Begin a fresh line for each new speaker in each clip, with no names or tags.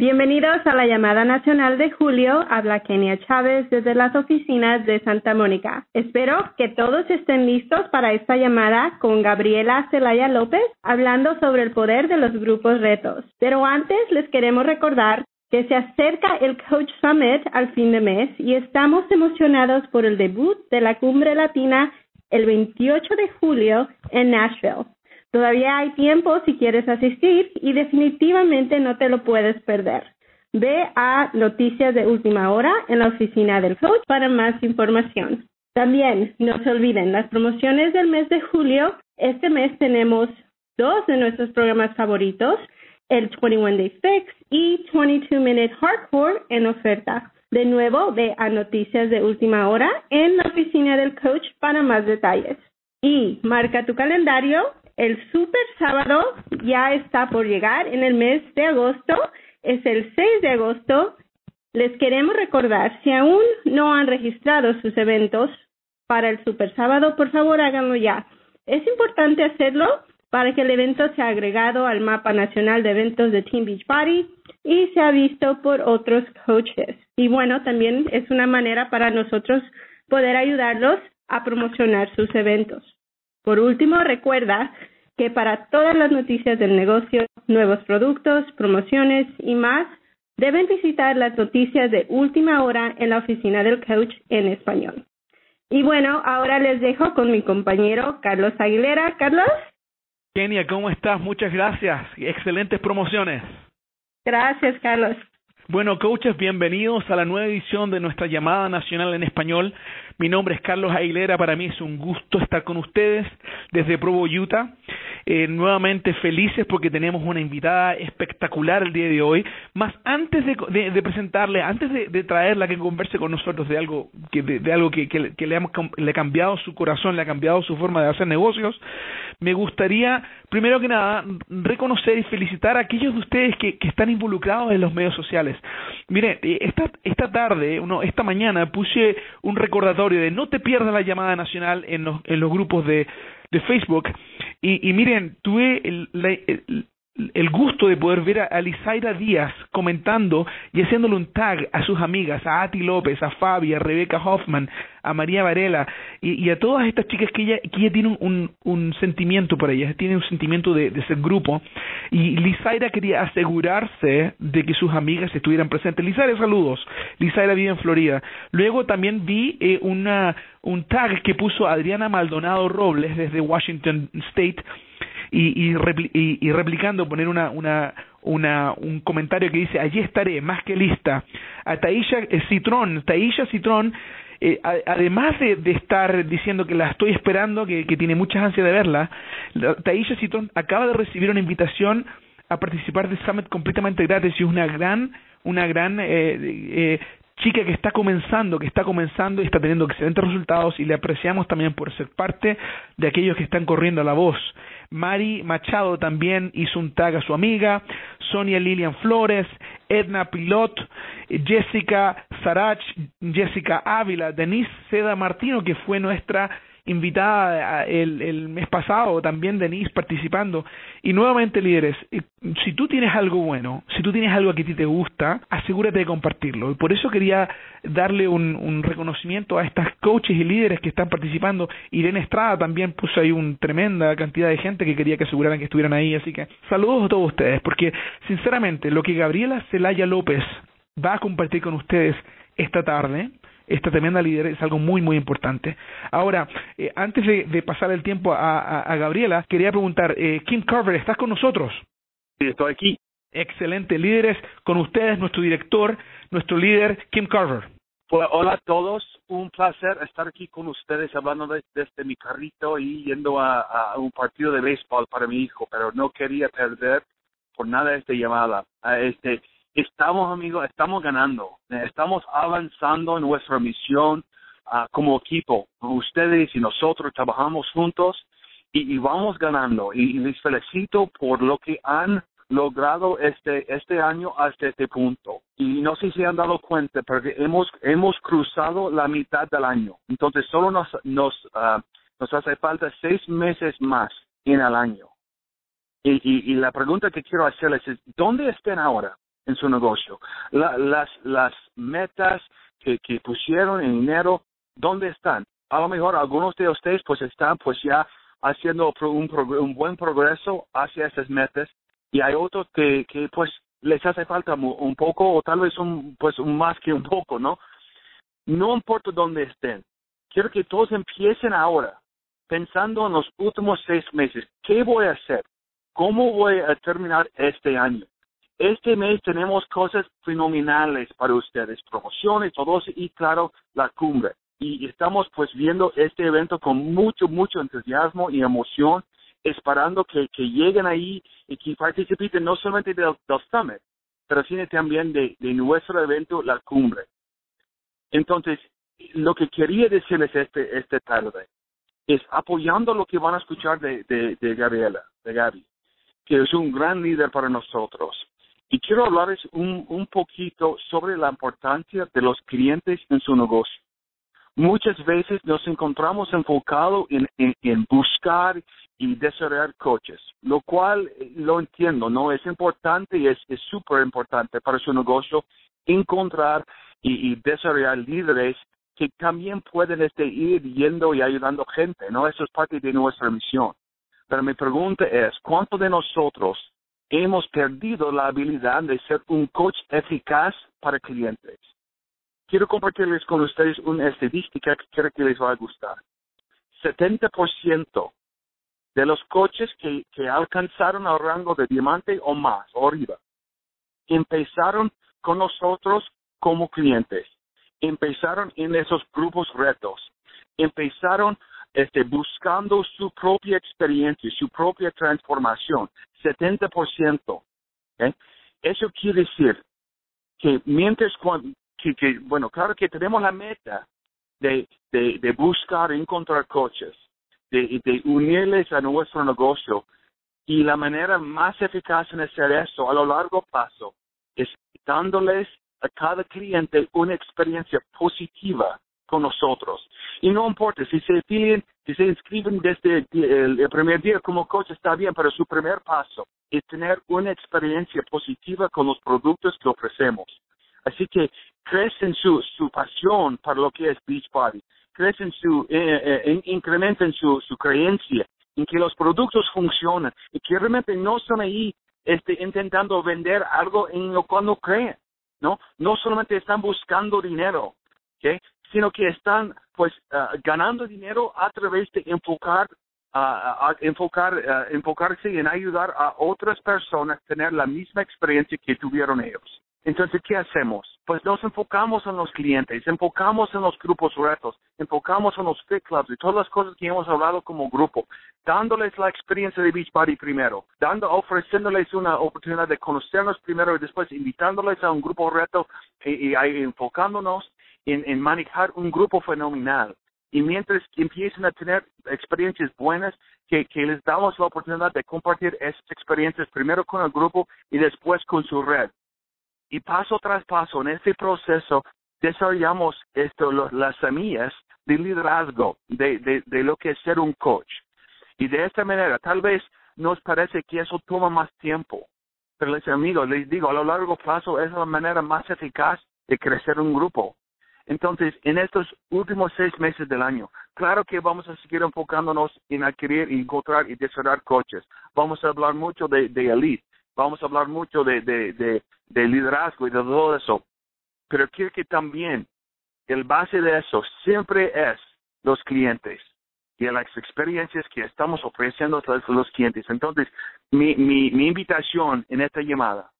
Bienvenidos a la llamada nacional de julio. Habla Kenia Chávez desde las oficinas de Santa Mónica. Espero que todos estén listos para esta llamada con Gabriela Celaya López hablando sobre el poder de los grupos retos. Pero antes les queremos recordar que se acerca el Coach Summit al fin de mes y estamos emocionados por el debut de la Cumbre Latina el 28 de julio en Nashville. Todavía hay tiempo si quieres asistir y definitivamente no te lo puedes perder. Ve a Noticias de Última Hora en la oficina del coach para más información. También no se olviden las promociones del mes de julio. Este mes tenemos dos de nuestros programas favoritos, el 21 Day Fix y 22 Minute Hardcore en oferta. De nuevo, ve a Noticias de Última Hora en la oficina del coach para más detalles. Y marca tu calendario el super sábado ya está por llegar en el mes de agosto. Es el 6 de agosto. Les queremos recordar, si aún no han registrado sus eventos para el super sábado, por favor háganlo ya. Es importante hacerlo para que el evento sea agregado al mapa nacional de eventos de Team Beach Party y sea visto por otros coaches. Y bueno, también es una manera para nosotros poder ayudarlos a promocionar sus eventos. Por último, recuerda que para todas las noticias del negocio, nuevos productos, promociones y más, deben visitar las noticias de última hora en la oficina del coach en español. Y bueno, ahora les dejo con mi compañero Carlos Aguilera. Carlos.
Kenia, ¿cómo estás? Muchas gracias. Excelentes promociones.
Gracias, Carlos.
Bueno, coaches, bienvenidos a la nueva edición de nuestra llamada nacional en español. Mi nombre es Carlos Aguilera, para mí es un gusto estar con ustedes desde Provo, Utah. Eh, nuevamente felices porque tenemos una invitada espectacular el día de hoy. Más antes de, de, presentarle, antes de, de, traerla que converse con nosotros de algo que, de, algo que, le, le ha cambiado su corazón, le ha cambiado su forma de hacer negocios, me gustaría, primero que nada, reconocer y felicitar a aquellos de ustedes que, que están involucrados en los medios sociales. Mire, eh, esta, esta tarde, uno, esta mañana, puse un recordatorio de no te pierdas la llamada nacional en los, en los grupos de, de Facebook. Y, y miren, tuve el, el, el gusto de poder ver a Lizaira Díaz comentando y haciéndole un tag a sus amigas, a Ati López, a Fabi, a Rebeca Hoffman, a María Varela y, y a todas estas chicas que ella, que ella tiene un, un, sentimiento por ellas, tiene un sentimiento de, de ser grupo y Lizaira quería asegurarse de que sus amigas estuvieran presentes. Lizaira, saludos. Lizaira vive en Florida. Luego también vi eh, una, un tag que puso Adriana Maldonado Robles desde Washington State y, y, y, y replicando poner una, una, una, un comentario que dice, allí estaré, más que lista. A Taisha eh, Citrón, Taisha Citrón, eh, además de, de, estar diciendo que la estoy esperando, que, que tiene muchas ansias de verla, Taisha Citrón acaba de recibir una invitación a participar de Summit completamente gratis y es una gran, una gran eh, eh, chica que está comenzando, que está comenzando y está teniendo excelentes resultados y le apreciamos también por ser parte de aquellos que están corriendo a la voz. Mari Machado también hizo un tag a su amiga, Sonia Lilian Flores, Edna Pilot, Jessica Sarach, Jessica Ávila, Denise Seda Martino, que fue nuestra invitada el, el mes pasado, también Denise participando. Y nuevamente, líderes, si tú tienes algo bueno, si tú tienes algo que a ti te gusta, asegúrate de compartirlo. Y por eso quería darle un, un reconocimiento a estas coaches y líderes que están participando. Irene Estrada también puso ahí una tremenda cantidad de gente que quería que aseguraran que estuvieran ahí. Así que saludos a todos ustedes, porque sinceramente lo que Gabriela Celaya López va a compartir con ustedes esta tarde esta tremenda líder es algo muy, muy importante. Ahora, eh, antes de, de, pasar el tiempo a, a, a Gabriela, quería preguntar, eh, Kim Carver, ¿estás con nosotros?
Sí, estoy aquí.
Excelente, líderes, con ustedes, nuestro director, nuestro líder, Kim Carver.
Pues, hola a todos, un placer estar aquí con ustedes hablando de, desde mi carrito y yendo a, a, un partido de béisbol para mi hijo, pero no quería perder por nada esta llamada. Este, estamos, amigos, estamos ganando, estamos avanzando en nuestra misión uh, como equipo. Ustedes y nosotros trabajamos juntos y, y vamos ganando. Y, y, les felicito por lo que han logrado este este año hasta este punto. Y no sé si han dado cuenta, porque hemos hemos cruzado la mitad del año. Entonces solo nos nos uh, nos hace falta seis meses más en el año. Y, y, y la pregunta que quiero hacerles es, ¿dónde están ahora? En su negocio. las, las metas que, que pusieron en enero, ¿dónde están? A lo mejor algunos de ustedes pues están pues ya haciendo un, un buen progreso hacia esas metas y hay otros que, que pues les hace falta un poco o tal vez un pues un más que un poco, ¿no? No importa dónde estén. Quiero que todos empiecen ahora pensando en los últimos seis meses. ¿Qué voy a hacer? ¿Cómo voy a terminar este año? Este mes tenemos cosas fenomenales para ustedes, promociones, todo eso y claro, la cumbre. Y estamos pues viendo este evento con mucho, mucho entusiasmo y emoción esperando que, que lleguen ahí y que participen no solamente del, summit, pero sino también de, de nuestro evento, la cumbre. Entonces, lo que quería decirles este, este tarde es apoyando lo que van a escuchar de, de, de Gabriela, de Gaby, que es un gran líder para nosotros. Y quiero hablarles un, poquito sobre la importancia de los clientes en su negocio muchas veces nos encontramos enfocados en, buscar y desarrollar coches, lo cual eh, lo entiendo, ¿no? Es importante y es súper importante para su negocio encontrar y, desarrollar líderes que también pueden este, ir yendo y ayudando gente, ¿no? Eso es parte de nuestra misión. Pero mi pregunta es, ¿cuánto de nosotros hemos perdido la habilidad de ser un coach eficaz para clientes? quiero compartirles con ustedes una estadística que creo que les va a gustar. 70% de los coches que, que alcanzaron el rango de diamante o más, o empezaron con nosotros como clientes. Empezaron en esos grupos retos. Empezaron este, buscando su propia experiencia, su propia transformación. 70%. ¿eh? Eso quiere decir que mientras cuando, que, bueno, claro que tenemos la meta de, de, de buscar, encontrar coches, de, de unirles a nuestro negocio. Y la manera más eficaz en hacer eso a lo largo plazo es dándoles a cada cliente una experiencia positiva con nosotros. Y no importa si se piden, si se inscriben desde el, el, primer día como coach, está bien, pero su primer paso es tener una experiencia positiva con los productos que ofrecemos. Así que crecen su, su pasión para lo que es Beachbody, crecen su, eh, eh, incrementan su, su creencia en que los productos funcionan y que realmente no están ahí este, intentando vender algo en lo cual no creen, ¿no? No solamente están buscando dinero, ¿okay? Sino que están pues uh, ganando dinero a través de enfocar a, enfocar, uh, enfocarse en ayudar a otras personas a tener la misma experiencia que tuvieron ellos. Entonces, ¿qué hacemos? Pues nos enfocamos en los clientes, enfocamos en los grupos retos, enfocamos en los fit clubs y todas las cosas que hemos hablado como grupo, dándoles la experiencia de Beachbody primero, dando, ofreciéndoles una oportunidad de conocernos primero y después invitándoles a un grupo reto y, enfocándonos en, manejar un grupo fenomenal. Y mientras empiecen a tener experiencias buenas, que, les damos la oportunidad de compartir esas experiencias primero con el grupo y después con su red y paso tras paso en este proceso desarrollamos esto, las semillas de liderazgo, de, de, de lo que es ser un coach. Y de esta manera, tal vez nos parece que eso toma más tiempo, pero les amigos, les digo, a lo largo plazo es la manera más eficaz de crecer un grupo. Entonces, en estos últimos seis meses del año, claro que vamos a seguir enfocándonos en adquirir, encontrar y desarrollar coches. Vamos a hablar mucho de, de elite, vamos a hablar mucho de, de, de, liderazgo y de todo eso, pero quiero que también el base de eso siempre es los clientes y las experiencias que estamos ofreciendo a los clientes. Entonces, mi, mi, mi invitación en esta llamada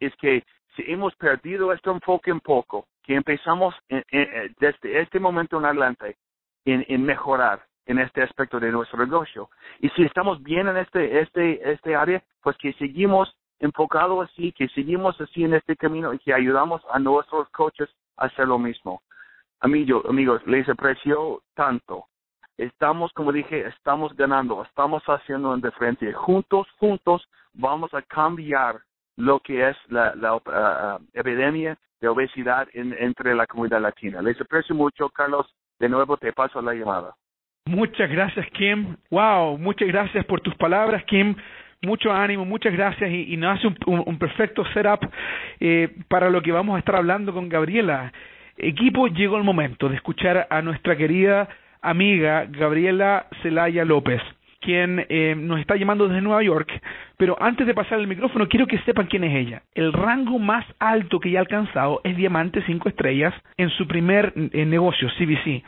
es que si hemos perdido este enfoque un poco, que empezamos desde este momento en adelante en, en mejorar, en este aspecto de nuestro negocio. Y si estamos bien en este, este, este área, pues que seguimos enfocados así, que seguimos así en este camino y que ayudamos a nuestros coaches a hacer lo mismo. Amigos, amigos, les aprecio tanto. Estamos, como dije, estamos ganando, estamos haciendo en de frente. Juntos, juntos, vamos a cambiar lo que es la, la uh, epidemia de obesidad en, entre la comunidad latina. Les aprecio mucho, Carlos. De nuevo te paso la llamada.
Muchas gracias, Kim. Wow, muchas gracias por tus palabras, Kim. mucho ánimo, muchas gracias y, nos hace un, perfecto setup eh, para lo que vamos a estar hablando con Gabriela. Equipo, llegó el momento de escuchar a nuestra querida amiga Gabriela Celaya López quien eh, nos está llamando desde Nueva York, pero antes de pasar el micrófono quiero que sepan quién es ella. El rango más alto que ella ha alcanzado es Diamante 5 estrellas en su primer eh, negocio, CBC,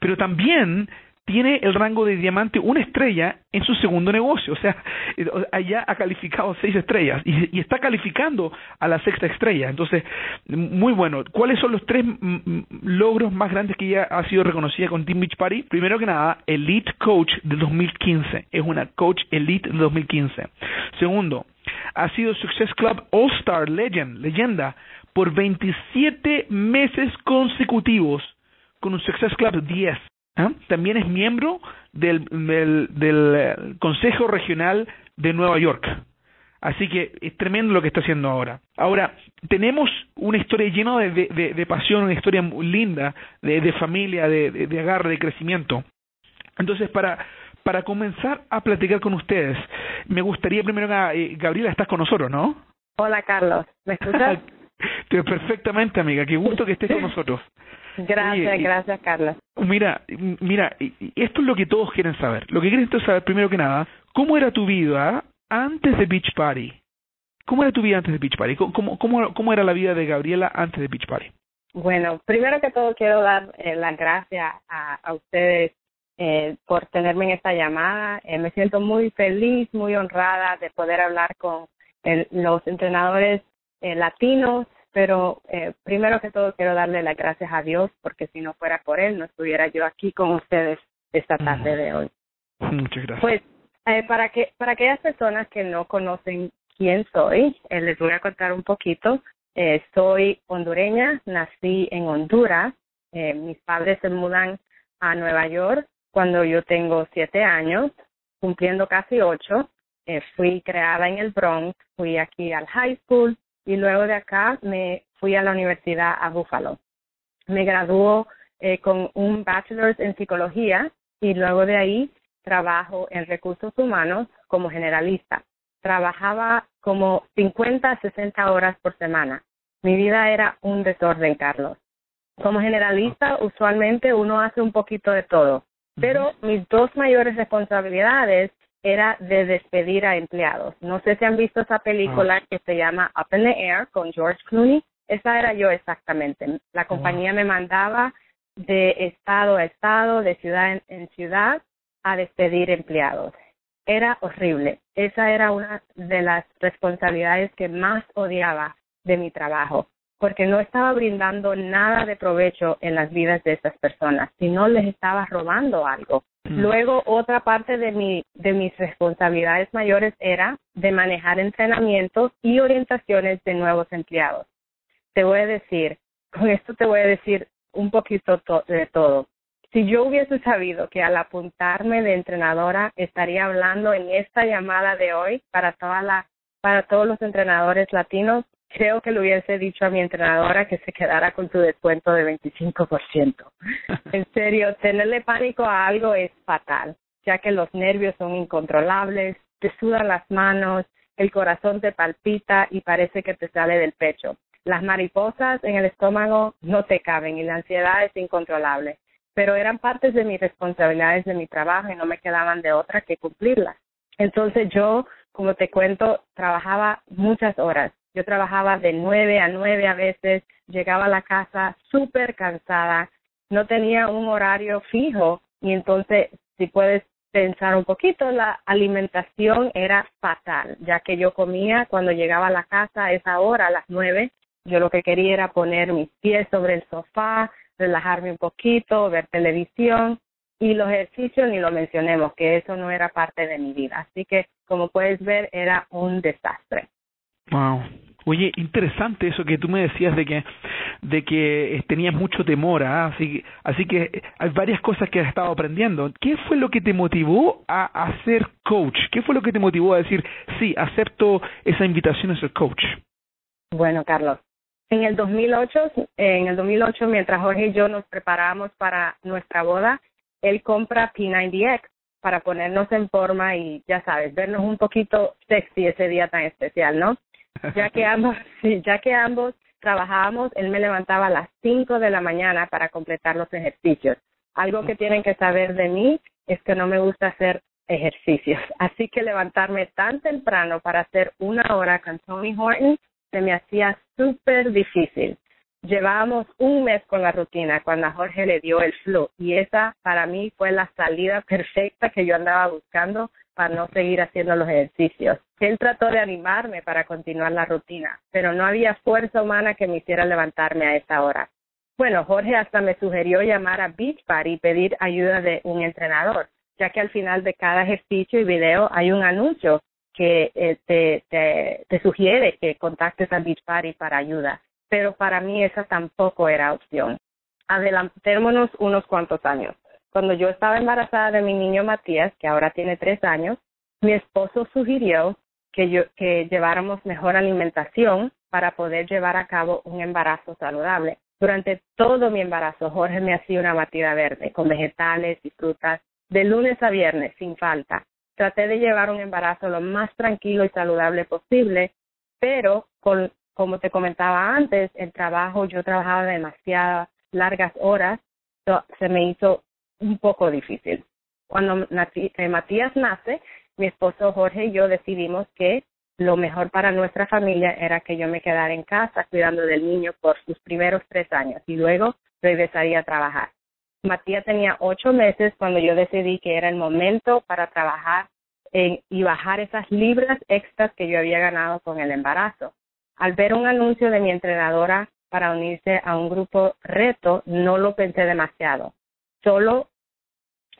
pero también tiene el rango de diamante una estrella en su segundo negocio. O sea, eh, allá ha calificado seis estrellas y, está calificando a la sexta estrella. Entonces, muy bueno. ¿Cuáles son los tres logros más grandes que ella ha sido reconocida con Team Beach Party? Primero que nada, Elite Coach de 2015. Es una Coach Elite de 2015. Segundo, ha sido Success Club All Star Legend, leyenda, por 27 meses consecutivos con un Success Club 10. ¿Ah? también es miembro del, del, eh, Consejo Regional de Nueva York. Así que es tremendo lo que está haciendo ahora. Ahora, tenemos una historia llena de, de, pasión, una historia muy linda, de, familia, de, agarre, de crecimiento. Entonces, para, para comenzar a platicar con ustedes, me gustaría primero, eh, Gabriela, estás con nosotros, ¿no?
Hola, Carlos. ¿Me escuchas?
Perfectamente, amiga. Qué gusto que estés con nosotros.
Gracias, gracias, Carlos.
Mira, mira, esto es lo que todos quieren saber. Lo que quieren saber, primero que nada, ¿cómo era tu vida antes de Beach Party? ¿Cómo era tu vida antes de Beach Party? ¿Cómo, cómo, cómo era la vida de Gabriela antes de Beach Party?
Bueno, primero que todo quiero dar eh, las gracias a, a ustedes eh, por tenerme en esta llamada. Eh, me siento muy feliz, muy honrada de poder hablar con los entrenadores latinos pero eh, primero que todo quiero darle las gracias a Dios porque si no fuera por Él no estuviera yo aquí con ustedes esta tarde de hoy.
Muchas gracias.
Pues eh, para que para aquellas personas que no conocen quién soy, eh, les voy a contar un poquito. Eh, soy hondureña, nací en Honduras. Eh, mis padres se mudan a Nueva York cuando yo tengo siete años, cumpliendo casi ocho. Eh, fui creada en el Bronx, fui aquí al high school, y luego de acá me fui a la universidad a Buffalo. Me graduó eh, con un bachelor's en psicología y luego de ahí trabajo en recursos humanos como generalista. Trabajaba como 50 a 60 horas por semana. Mi vida era un desorden, Carlos. Como generalista, usualmente uno hace un poquito de todo, pero mis dos mayores responsabilidades era de despedir a empleados. No sé si han visto esa película ah. que se llama Up in the Air con George Clooney. Esa era yo exactamente. La compañía me mandaba de estado a estado, de ciudad en, ciudad, a despedir empleados. Era horrible. Esa era una de las responsabilidades que más odiaba de mi trabajo, porque no estaba brindando nada de provecho en las vidas de estas personas, sino les estaba robando algo. Mm. Luego, otra parte de, mi, de mis responsabilidades mayores era de manejar entrenamientos y orientaciones de nuevos empleados. Te voy a decir, con esto te voy a decir un poquito de todo. Si yo hubiese sabido que al apuntarme de entrenadora estaría hablando en esta llamada de hoy para toda la para todos los entrenadores latinos, creo que le hubiese dicho a mi entrenadora que se quedara con tu descuento de 25%. en serio, tenerle pánico a algo es fatal, ya que los nervios son incontrolables, te sudan las manos, el corazón te palpita y parece que te sale del pecho. Las mariposas en el estómago no te caben y la ansiedad es incontrolable, pero eran partes de mis responsabilidades de mi trabajo y no me quedaban de otra que cumplirlas. Entonces yo, como te cuento, trabajaba muchas horas yo trabajaba de nueve a nueve a veces, llegaba a la casa súper cansada, no tenía un horario fijo y entonces, si puedes pensar un poquito, la alimentación era fatal, ya que yo comía cuando llegaba a la casa a esa hora, a las nueve, yo lo que quería era poner mis pies sobre el sofá, relajarme un poquito, ver televisión y los ejercicios ni lo mencionemos, que eso no era parte de mi vida. Así que, como puedes ver, era un desastre.
Wow. Oye, interesante eso que tú me decías de que de que eh, tenías mucho temor, ¿ah? así así que eh, hay varias cosas que has estado aprendiendo. ¿Qué fue lo que te motivó a, a ser coach? ¿Qué fue lo que te motivó a decir sí, acepto esa invitación a ser coach?
Bueno, Carlos, en el 2008, en el 2008 mientras Jorge y yo nos preparábamos para nuestra boda, él compra P90X para ponernos en forma y ya sabes, vernos un poquito sexy ese día tan especial, ¿no? Ya que ambos, ya que ambos trabajábamos, él me levantaba a las 5 de la mañana para completar los ejercicios. Algo que tienen que saber de mí es que no me gusta hacer ejercicios. Así que levantarme tan temprano para hacer una hora con Tony Horton se me hacía súper difícil. Llevábamos un mes con la rutina cuando a Jorge le dio el flu y esa para mí fue la salida perfecta que yo andaba buscando para no seguir haciendo los ejercicios. Él trató de animarme para continuar la rutina, pero no había fuerza humana que me hiciera levantarme a esa hora. Bueno, Jorge hasta me sugirió llamar a Beach Party y pedir ayuda de un entrenador, ya que al final de cada ejercicio y video hay un anuncio que eh, te, te, te sugiere que contactes a Beach Party para ayuda pero para mí esa tampoco era opción. Adelantémonos unos cuantos años. Cuando yo estaba embarazada de mi niño Matías, que ahora tiene tres años, mi esposo sugirió que, yo, que lleváramos mejor alimentación para poder llevar a cabo un embarazo saludable. Durante todo mi embarazo, Jorge me hacía una batida verde con vegetales y frutas de lunes a viernes sin falta. Traté de llevar un embarazo lo más tranquilo y saludable posible, pero con como te comentaba antes, el trabajo, yo trabajaba demasiadas largas horas, se me hizo un poco difícil. Cuando eh, Matías nace, mi esposo Jorge y yo decidimos que lo mejor para nuestra familia era que yo me quedara en casa cuidando del niño por sus primeros tres años y luego regresaría a trabajar. Matías tenía ocho meses cuando yo decidí que era el momento para trabajar y bajar esas libras extras que yo había ganado con el embarazo. Al ver un anuncio de mi entrenadora para unirse a un grupo reto, no lo pensé demasiado. Solo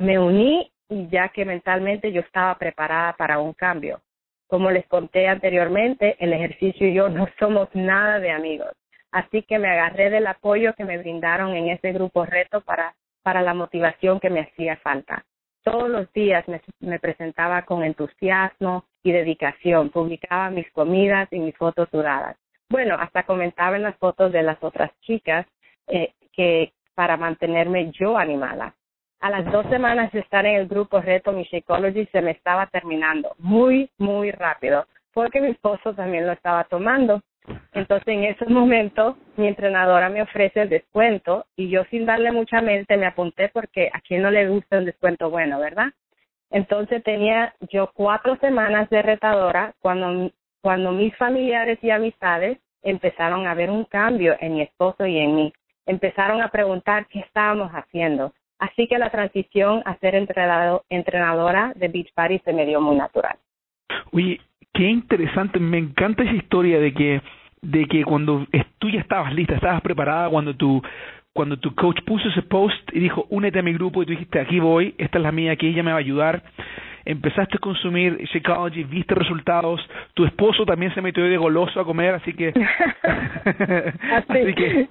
me uní y ya que mentalmente yo estaba preparada para un cambio. Como les conté anteriormente, el ejercicio y yo no somos nada de amigos. Así que me agarré del apoyo que me brindaron en ese grupo reto para, para la motivación que me hacía falta. Todos los días me, presentaba con entusiasmo y dedicación, publicaba mis comidas y mis fotos sudadas. Bueno, hasta comentaba en las fotos de las otras chicas eh, que para mantenerme yo animada. A las dos semanas de estar en el grupo Reto Mi Shakeology se me estaba terminando muy, muy rápido, porque mi esposo también lo estaba tomando. Entonces, en ese momento, mi entrenadora me ofrece el descuento y yo sin darle mucha mente me apunté porque a quien no le gusta un descuento bueno, ¿verdad? Entonces tenía yo cuatro semanas de retadora cuando, cuando mis familiares y amistades empezaron a ver un cambio en mi esposo y en mí. Empezaron a preguntar qué estábamos haciendo. Así que la transición a ser entrenadora de Beach Party se me dio muy natural.
Oye, qué interesante, me encanta esa historia de que de que cuando tú ya estabas lista, estabas preparada, cuando tu cuando tu coach puso ese post y dijo, únete a mi grupo y tú dijiste, aquí voy, esta es la mía, aquí ella me va a ayudar, empezaste a consumir Shakeology, viste resultados, tu esposo también se metió de goloso a comer, así que así que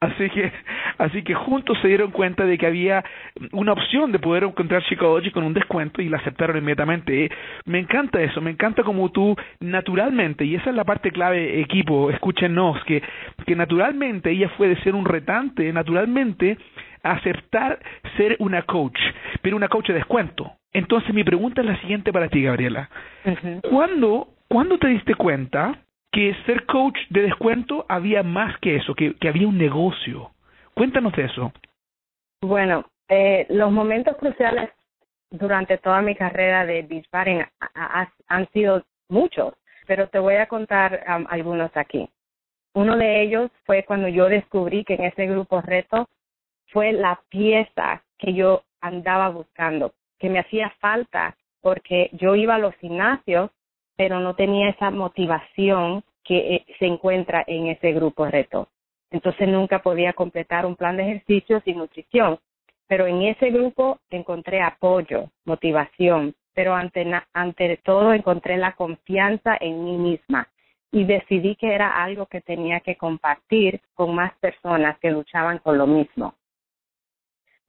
así que así que juntos se dieron cuenta de que había una opción de poder encontrar Shakeology con un descuento y la aceptaron inmediatamente. Me encanta eso, me encanta como tú naturalmente, y esa es la parte clave equipo, escúchenos, que, que naturalmente ella fue de ser un retante, naturalmente aceptar ser una coach, pero una coach de descuento. Entonces mi pregunta es la siguiente para ti, Gabriela. ¿Cuándo, ¿Cuándo te diste cuenta que ser coach de descuento había más que eso, que, que había un negocio? Cuéntanos de eso.
Bueno, eh, los momentos cruciales durante toda mi carrera de beach han sido muchos, pero te voy a contar algunos aquí. Uno de ellos fue cuando yo descubrí que en ese grupo reto fue la pieza que yo andaba buscando, que me hacía falta porque yo iba a los gimnasios, pero no tenía esa motivación que eh, se encuentra en ese grupo reto. Entonces nunca podía completar un plan de ejercicios y nutrición. Pero en ese grupo encontré apoyo, motivación, pero ante, ante todo encontré la confianza en mí misma y decidí que era algo que tenía que compartir con más personas que luchaban con lo mismo.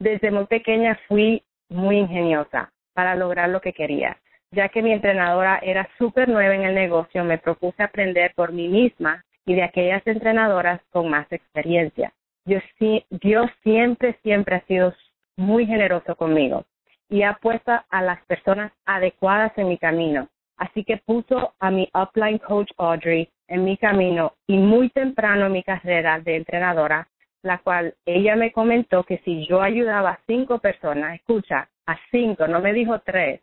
Desde muy pequeña fui muy ingeniosa para lograr lo que quería. Ya que mi entrenadora era súper nueva en el negocio, me propuse aprender por mí misma y de aquellas entrenadoras con más experiencia. Dios, Dios siempre, siempre ha sido muy generoso conmigo y ha puesto a las personas adecuadas en mi camino. Así que puso a mi upline coach Audrey en mi camino y muy temprano en mi carrera de entrenadora, la cual ella me comentó que si yo ayudaba a cinco personas, escucha, a cinco, no me dijo tres,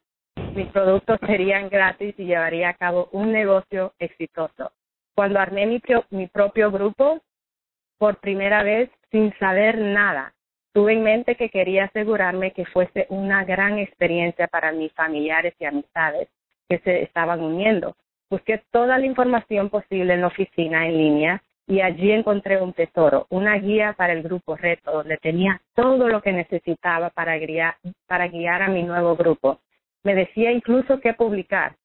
mis productos serían gratis y llevaría a cabo un negocio exitoso. Cuando armé mi, mi propio grupo, por primera vez, sin saber nada, tuve en mente que quería asegurarme que fuese una gran experiencia para mis familiares y amistades que se estaban uniendo. Busqué toda la información posible en la oficina en línea y allí encontré un tesoro, una guía para el grupo reto, donde tenía todo lo que necesitaba para guiar, para guiar a mi nuevo grupo. Me decía incluso qué publicar.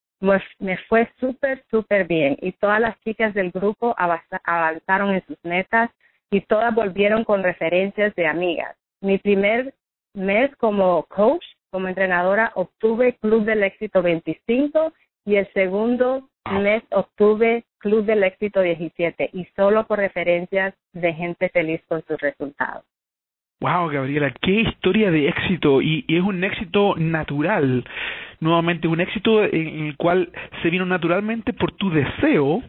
Me fue súper, súper bien y todas las chicas del grupo avanzaron en sus metas y todas volvieron con referencias de amigas. Mi primer mes como coach, como entrenadora, obtuve Club del Éxito 25 y el segundo mes obtuve Club del Éxito 17 y solo por referencias de gente feliz con sus resultados.
Wow, Gabriela, qué historia de éxito y, y, es un éxito natural. Nuevamente, un éxito en el cual se vino naturalmente por tu deseo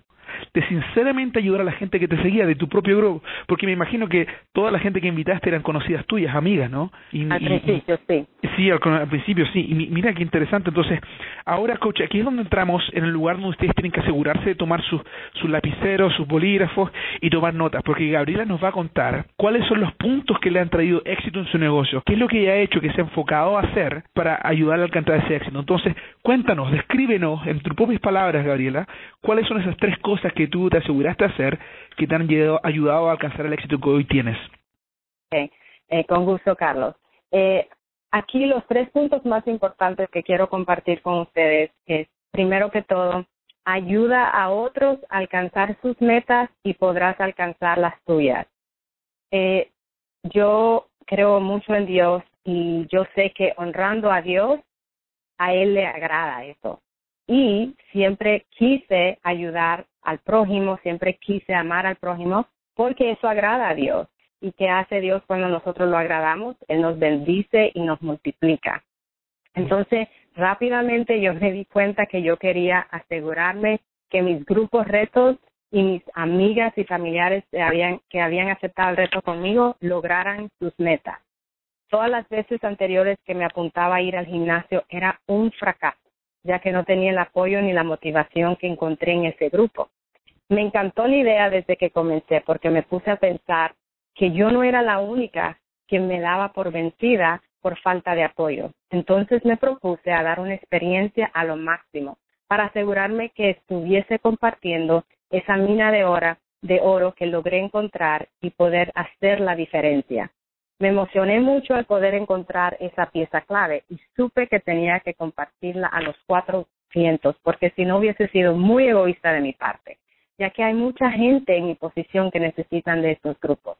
de sinceramente ayudar a la gente que te seguía de tu propio grupo, porque me imagino que toda la gente que invitaste eran conocidas tuyas, amigas, ¿no?
Y, al principio, sí.
Sí, al, principio, sí. Y mira qué interesante. Entonces, ahora, coach, aquí es donde entramos en el lugar donde ustedes tienen que asegurarse de tomar sus, sus lapiceros, sus bolígrafos y tomar notas, porque Gabriela nos va a contar cuáles son los puntos que le han traído éxito en su negocio, qué es lo que ella ha hecho, que se ha enfocado a hacer para ayudar a alcanzar ese éxito. Entonces, cuéntanos, descríbenos en tus propias palabras, Gabriela, cuáles son esas tres cosas que tú te aseguraste hacer que te han ayudado a alcanzar el éxito que hoy tienes.
Eh, con gusto, Carlos. Eh, aquí los tres puntos más importantes que quiero compartir con ustedes es, primero que todo, ayuda a otros a alcanzar sus metas y podrás alcanzar las tuyas. Eh, yo creo mucho en Dios y yo sé que honrando a Dios, a Él le agrada eso y siempre quise ayudar al prójimo, siempre quise amar al prójimo porque eso agrada a Dios. ¿Y qué hace Dios cuando nosotros lo agradamos? Él nos bendice y nos multiplica. Entonces, rápidamente yo me di cuenta que yo quería asegurarme que mis grupos retos y mis amigas y familiares que habían, que habían aceptado el reto conmigo lograran sus metas. Todas las veces anteriores que me apuntaba a ir al gimnasio era un fracaso ya que no tenía el apoyo ni la motivación que encontré en ese grupo. Me encantó la idea desde que comencé porque me puse a pensar que yo no era la única que me daba por vencida por falta de apoyo. Entonces me propuse a dar una experiencia a lo máximo para asegurarme que estuviese compartiendo esa mina de oro, de oro que logré encontrar y poder hacer la diferencia. Me emocioné mucho al poder encontrar esa pieza clave y supe que tenía que compartirla a los cuatro cientos porque si no hubiese sido muy egoísta de mi parte, ya que hay mucha gente en mi posición que necesitan de estos grupos.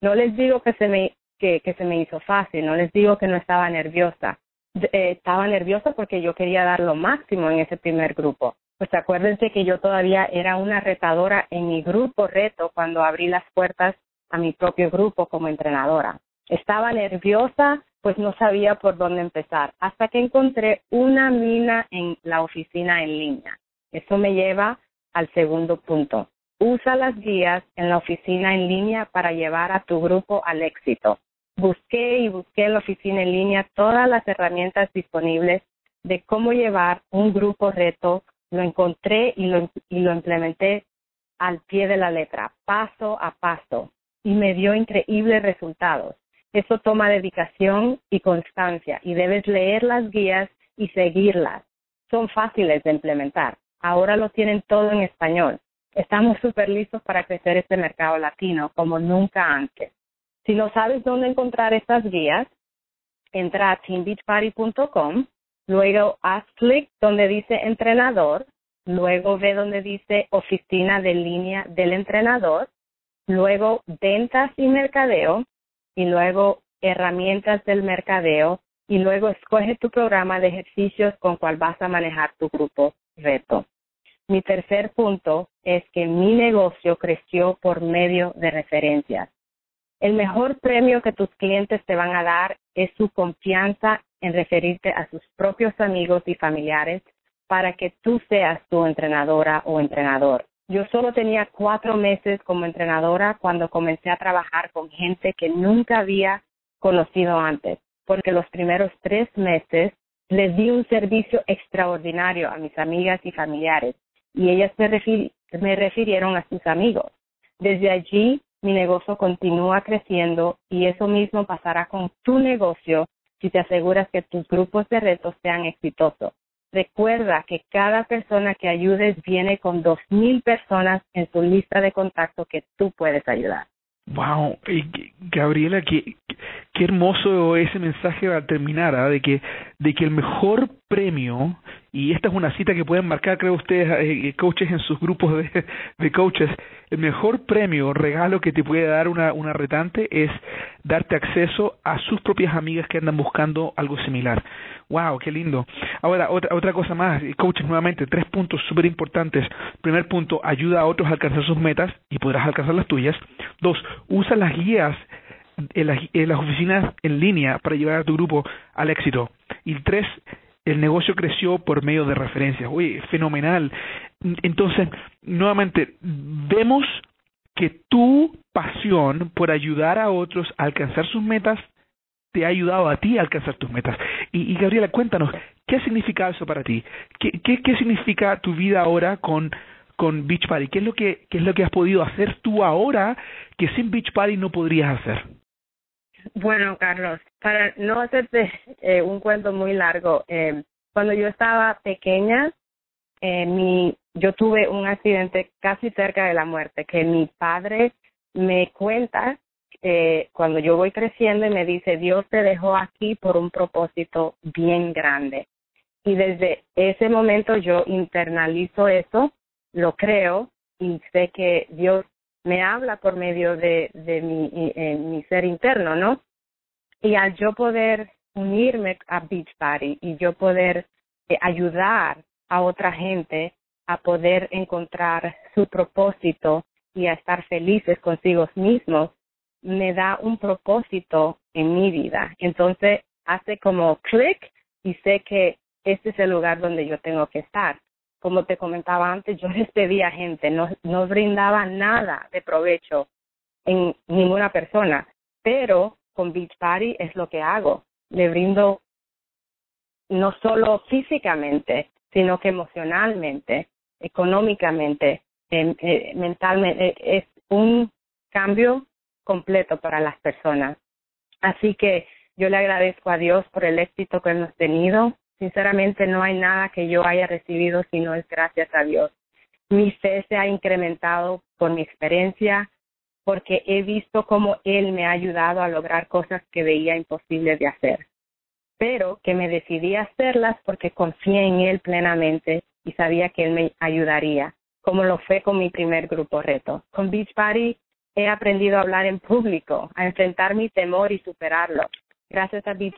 No les digo que se me, que, se me hizo fácil, no les digo que no estaba nerviosa. Eh, estaba nerviosa porque yo quería dar lo máximo en ese primer grupo. Pues acuérdense que yo todavía era una retadora en mi grupo reto cuando abrí las puertas a mi propio grupo como entrenadora. Estaba nerviosa, pues no sabía por dónde empezar, hasta que encontré una mina en la oficina en línea. Eso me lleva al segundo punto. Usa las guías en la oficina en línea para llevar a tu grupo al éxito. Busqué y busqué en la oficina en línea todas las herramientas disponibles de cómo llevar un grupo reto. Lo encontré y lo, implementé al pie de la letra, paso a paso, y me dio increíbles resultados. Eso toma dedicación y constancia y debes leer las guías y seguirlas. Son fáciles de implementar. Ahora lo tienen todo en español. Estamos súper listos para crecer este mercado latino como nunca antes. Si no sabes dónde encontrar estas guías, entra a teambeachparty.com, luego haz clic donde dice entrenador, luego ve donde dice oficina de línea del entrenador, luego ventas y mercadeo, y luego herramientas del mercadeo y luego escoge tu programa de ejercicios con cual vas a manejar tu grupo reto. Mi tercer punto es que mi negocio creció por medio de referencias. El mejor premio que tus clientes te van a dar es su confianza en referirte a sus propios amigos y familiares para que tú seas tu entrenadora o entrenador. Yo solo tenía cuatro meses como entrenadora cuando comencé a trabajar con gente que nunca había conocido antes, porque los primeros tres meses les di un servicio extraordinario a mis amigas y familiares y ellas me, me refirieron a sus amigos. Desde allí mi negocio continúa creciendo y eso mismo pasará con tu negocio si te aseguras que tus grupos de retos sean exitosos. Recuerda que cada persona que ayudes viene con dos mil personas en tu lista de contacto que tú puedes ayudar.
Wow, Gabriela, qué, hermoso ese mensaje al terminar, ¿ah? de que de que el mejor premio y esta es una cita que pueden marcar, creo ustedes, eh, eh, coaches en sus grupos de, de, coaches, el mejor premio, regalo que te puede dar una, una retante es darte acceso a sus propias amigas que andan buscando algo similar. ¡Wow! ¡Qué lindo! Ahora, otra, otra cosa más, eh, coaches, nuevamente, tres puntos súper importantes. Primer punto, ayuda a otros a alcanzar sus metas y podrás alcanzar las tuyas. Dos, usa las guías en las, en las oficinas en línea para llevar a tu grupo al éxito. Y tres, el negocio creció por medio de referencias. Oye, fenomenal. Entonces, nuevamente, vemos que tu pasión por ayudar a otros a alcanzar sus metas te ha ayudado a ti a alcanzar tus metas. Y, Gabriela, cuéntanos, ¿qué significa eso para ti? ¿Qué, qué, qué significa tu vida ahora con, con Beach Party? ¿Qué es, lo que, ¿Qué es lo que has podido hacer tú ahora que sin Beach Party no podrías hacer?
Bueno, Carlos, para no hacerte eh, un cuento muy largo, eh, cuando yo estaba pequeña, eh, mi, yo tuve un accidente casi cerca de la muerte, que mi padre me cuenta eh, cuando yo voy creciendo y me dice, Dios te dejó aquí por un propósito bien grande. Y desde ese momento yo internalizo eso, lo creo y sé que Dios me habla por medio de, mi ser interno, ¿no? Y al yo poder unirme a Beach Party y yo poder eh, ayudar a otra gente a poder encontrar su propósito y a estar felices consigo mismos, me da un propósito en mi vida. Entonces hace como clic y sé que este es el lugar donde yo tengo que estar como te comentaba antes, yo despedía gente, no, no brindaba nada de provecho en ninguna persona, pero con Beach Party es lo que hago. Le brindo no solo físicamente, sino que emocionalmente, económicamente, eh, mentalmente. Eh, es un cambio completo para las personas. Así que yo le agradezco a Dios por el éxito que hemos tenido, Sinceramente no hay nada que yo haya recibido si no es gracias a Dios. Mi fe se ha incrementado por mi experiencia, porque he visto cómo Él me ha ayudado a lograr cosas que veía imposibles de hacer, pero que me decidí a hacerlas porque confié en Él plenamente y sabía que Él me ayudaría, como lo fue con mi primer grupo reto. Con Beach Party he aprendido a hablar en público, a enfrentar mi temor y superarlo gracias a Beach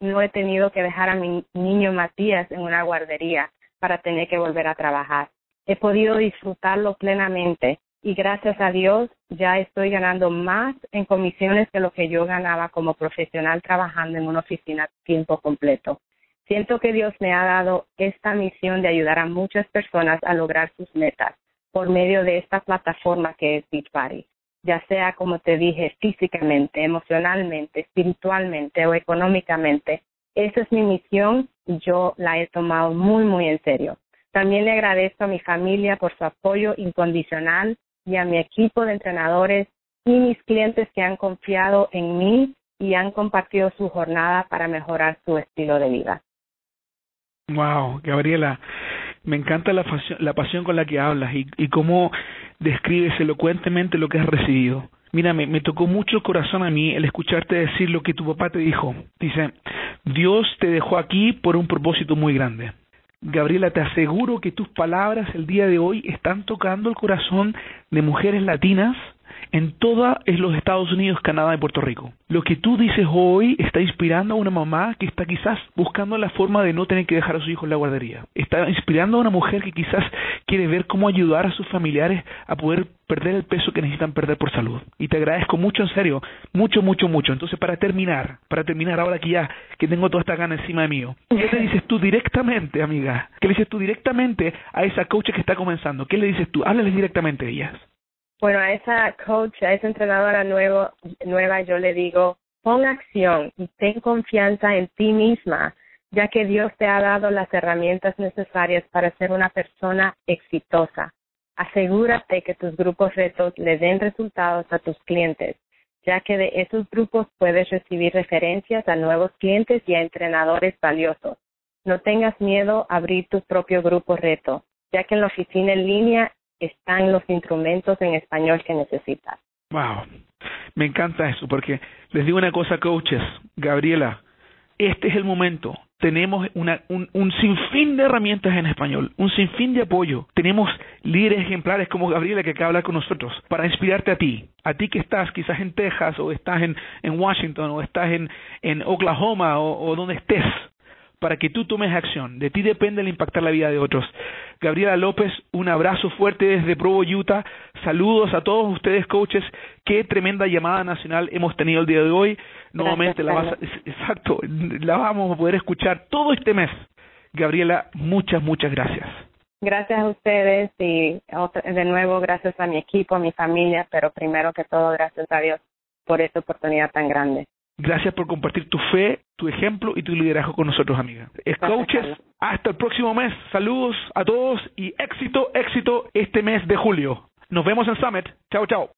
no he tenido que dejar a mi niño Matías en una guardería para tener que volver a trabajar. He podido disfrutarlo plenamente y gracias a Dios ya estoy ganando más en comisiones que lo que yo ganaba como profesional trabajando en una oficina tiempo completo. Siento que Dios me ha dado esta misión de ayudar a muchas personas a lograr sus metas por medio de esta plataforma que es Beach Party ya sea como te dije, físicamente, emocionalmente, espiritualmente o económicamente. Esa es mi misión y yo la he tomado muy, muy en serio. También le agradezco a mi familia por su apoyo incondicional y a mi equipo de entrenadores y mis clientes que han confiado en mí y han compartido su jornada para mejorar su estilo de vida.
Wow, Gabriela, me encanta la, la pasión con la que hablas y, cómo describes elocuentemente lo que has recibido. Mira, me, tocó mucho el corazón a mí el escucharte decir lo que tu papá te dijo. Dice, Dios te dejó aquí por un propósito muy grande. Gabriela, te aseguro que tus palabras el día de hoy están tocando el corazón de mujeres latinas en todos los Estados Unidos, Canadá y Puerto Rico. Lo que tú dices hoy está inspirando a una mamá que está quizás buscando la forma de no tener que dejar a su hijo en la guardería. Está inspirando a una mujer que quizás quiere ver cómo ayudar a sus familiares a poder perder el peso que necesitan perder por salud. Y te agradezco mucho, en serio, mucho, mucho, mucho. Entonces, para terminar, para terminar ahora que ya que tengo toda esta gana encima de mí, ¿qué le dices tú directamente, amiga? ¿Qué le dices tú directamente a esa coach que está comenzando? ¿Qué le dices tú? Háblales directamente a ellas.
Bueno, a esa coach, a esa entrenadora nuevo, nueva, yo le digo, pon acción y ten confianza en ti misma, ya que Dios te ha dado las herramientas necesarias para ser una persona exitosa. Asegúrate que tus grupos retos le den resultados a tus clientes, ya que de esos grupos puedes recibir referencias a nuevos clientes y a entrenadores valiosos. No tengas miedo a abrir tu propio grupo reto, ya que en la oficina en línea están los instrumentos en español que necesitas.
Wow, me encanta eso, porque les digo una cosa, coaches, Gabriela, este es el momento. Tenemos una, un, un, sinfín de herramientas en español, un sinfín de apoyo. Tenemos líderes ejemplares como Gabriela que acaba de hablar con nosotros para inspirarte a ti, a ti que estás quizás en Texas o estás en, Washington o estás en, Oklahoma o donde estés para que tú tomes acción. De ti depende el impactar la vida de otros. Gabriela López, un abrazo fuerte desde Provo, Utah. Saludos a todos ustedes, coaches. Qué tremenda llamada nacional hemos tenido el día de hoy. Nuevamente la vas exacto, la vamos a poder escuchar todo este mes. Gabriela, muchas, muchas gracias.
Gracias a ustedes y de nuevo gracias a mi equipo, a mi familia, pero primero que todo gracias a Dios por esta oportunidad tan grande.
Gracias por compartir tu fe, tu ejemplo y tu liderazgo con nosotros, amiga. Coaches, hasta el próximo mes. Saludos a todos y éxito, éxito este mes de julio. Nos vemos en Summit. Chao, chao.